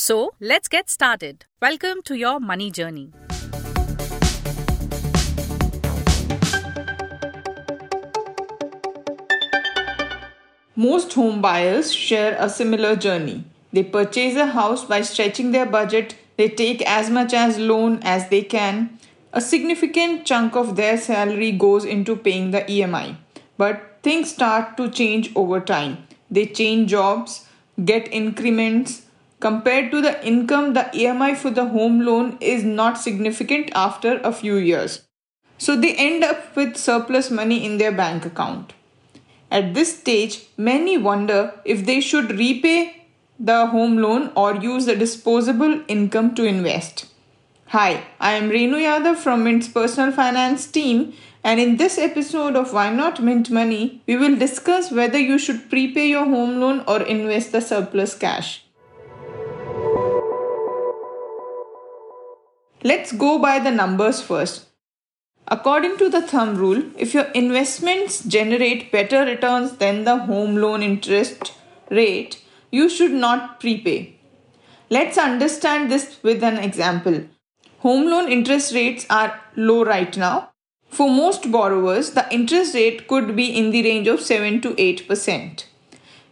So, let's get started. Welcome to your money journey. Most home buyers share a similar journey. They purchase a house by stretching their budget, they take as much as loan as they can. A significant chunk of their salary goes into paying the EMI. But things start to change over time. They change jobs, get increments. Compared to the income, the EMI for the home loan is not significant after a few years. So they end up with surplus money in their bank account. At this stage, many wonder if they should repay the home loan or use the disposable income to invest. Hi, I am Renu Yadav from Mint's personal finance team, and in this episode of Why Not Mint Money, we will discuss whether you should prepay your home loan or invest the surplus cash. Let's go by the numbers first. According to the thumb rule, if your investments generate better returns than the home loan interest rate, you should not prepay. Let's understand this with an example. Home loan interest rates are low right now. For most borrowers, the interest rate could be in the range of 7 to 8%.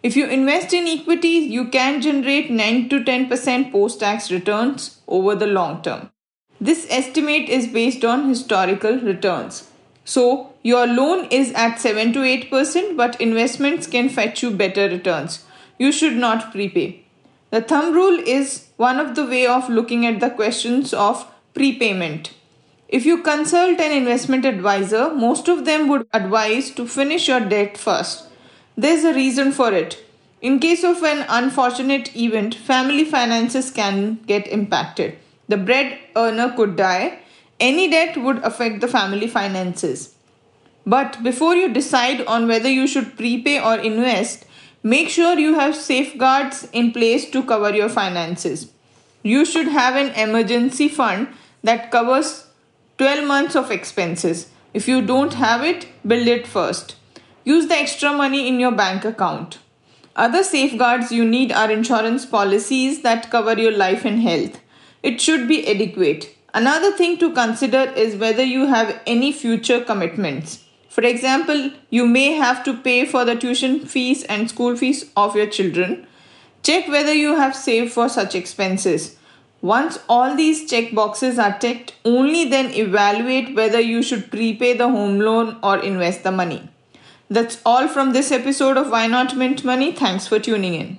If you invest in equities, you can generate 9 to 10% post tax returns over the long term. This estimate is based on historical returns. So, your loan is at 7 to 8%, but investments can fetch you better returns. You should not prepay. The thumb rule is one of the way of looking at the questions of prepayment. If you consult an investment advisor, most of them would advise to finish your debt first. There's a reason for it. In case of an unfortunate event, family finances can get impacted the bread earner could die, any debt would affect the family finances. But before you decide on whether you should prepay or invest, make sure you have safeguards in place to cover your finances. You should have an emergency fund that covers 12 months of expenses. If you don't have it, build it first. Use the extra money in your bank account. Other safeguards you need are insurance policies that cover your life and health it should be adequate. Another thing to consider is whether you have any future commitments. For example, you may have to pay for the tuition fees and school fees of your children. Check whether you have saved for such expenses. Once all these check boxes are ticked, only then evaluate whether you should prepay the home loan or invest the money. That's all from this episode of Why Not Mint Money. Thanks for tuning in.